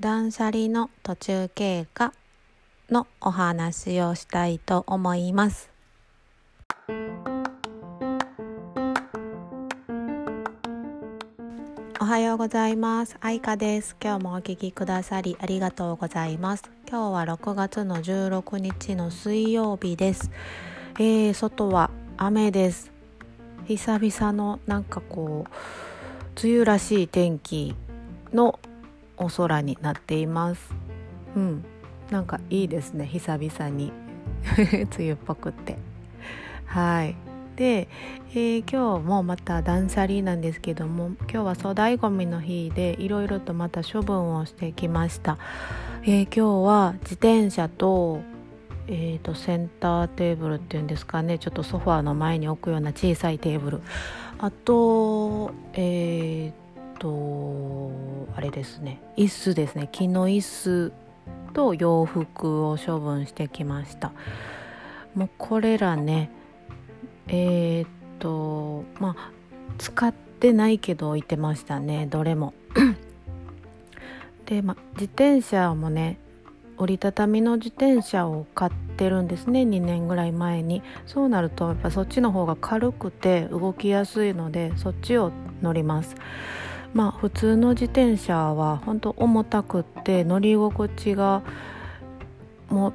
断捨離の途中経過のお話をしたいと思います。おはようございます。愛花です。今日もお聞きくださりありがとうございます。今日は6月の16日の水曜日です。えー、外は雨です。久々のなんかこう梅雨らしい天気のお空になっています。うん。なんかいいですね。久々に。梅雨っぽくって。はい。で、えー、今日もまた断捨離なんですけども今日は粗大ごみの日でいろいろとまた処分をしてきました、えー、今日は自転車とえーと、センターテーブルっていうんですかね。ちょっとソファーの前に置くような小さいテーブル。あとえっ、ー、とあれですね。椅子ですね。木の椅子と洋服を処分してきました。もうこれらねえっ、とまあ使ってないけど置いてましたね。どれも。で、ま、自転車もね折りたたみの自転車を買ってるんですね。2年ぐらい前に。そうなるとやっぱそっちの方が軽くて動きやすいのでそっちを乗ります。まあ普通の自転車は本当重たくって乗り心地がも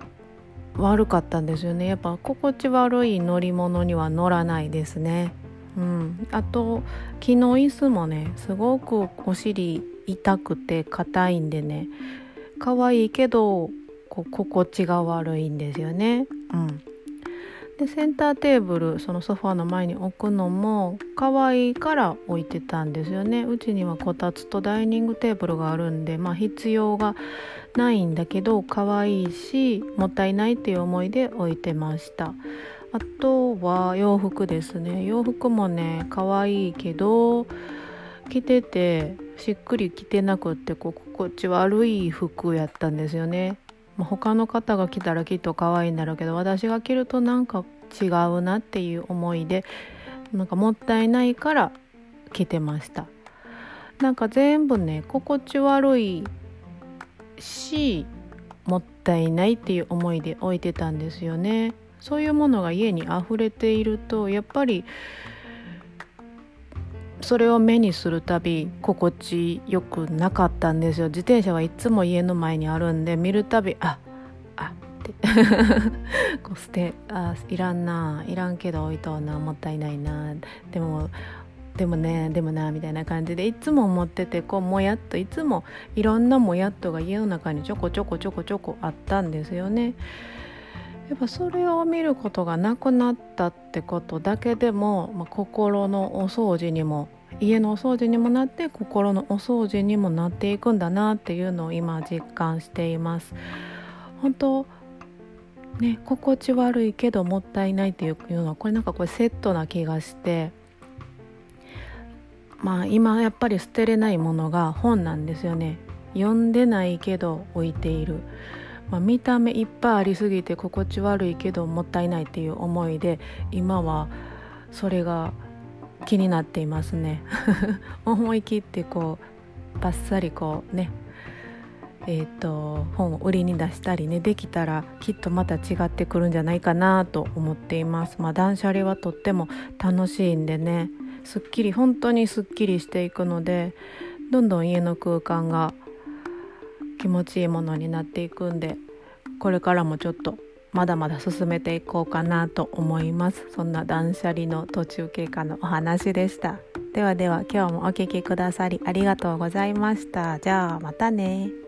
悪かったんですよね。やっぱ心地悪い乗り物には乗らないですね。うん、あと木の椅子もねすごくお尻痛くて硬いんでね可愛いけどこう心地が悪いんですよね。うん、でセンターテーブルそのソファーの前に置くのも可愛いから置いてたんですよね。うちにはこたつとダイニングテーブルがあるんでまあ必要がないんだけど可愛いしもったいないっていう思いで置いてました。あとは洋服ですね。洋服もね可愛いけど着ててしっくり着てなくってこう心地悪い服やったんですよね、まあ、他の方が着たらきっと可愛いんだろうけど私が着るとなんか違うなっていう思いでなんかもったいないから着てました。なんか全部ね心地悪いしもったいないっていう思いで置いてたんですよね。そういうものが家に溢れているとやっぱりそれを目にするたび心地よくなかったんですよ。自転車はいつも家の前にあるんで見るたびああって。こう捨てあいらんないらんけど置いとうなもったいないな。でもでもねでもなみたいな感じでいつも思っててこうもやっといつもいろんなもやっとが家の中にちょこちょこちょこちょこあったんですよね。やっぱそれを見ることがなくなったってことだけでも、まあ、心のお掃除にも家のお掃除にもなって心のお掃除にもなっていくんだなっていうのを今実感しています。本当ね心地悪いけどもったいないっていうのはこれなんかこれセットな気がしてまあ今やっぱり捨てれないものが本なんですよね。読んでないけど置いている。まあ、見た目いっぱいありすぎて心地悪いけどもったいないっていう思いで今はそれが気になっていますね。思い切ってこうバッサリこうねえーと、本を売りに出したりねできたらきっとまた違ってくるんじゃないかなと思っています。まあ断捨離はとっても楽しいんでねすっきり本当にすっきりしていくのでどんどん家の空間が気持ちいいものになっていくんでこれからもちょっとまだまだ進めていこうかなと思います。そんな断捨離の途中経過のお話でした。ではでは今日もお聴きくださりありがとうございました。じゃあまたね。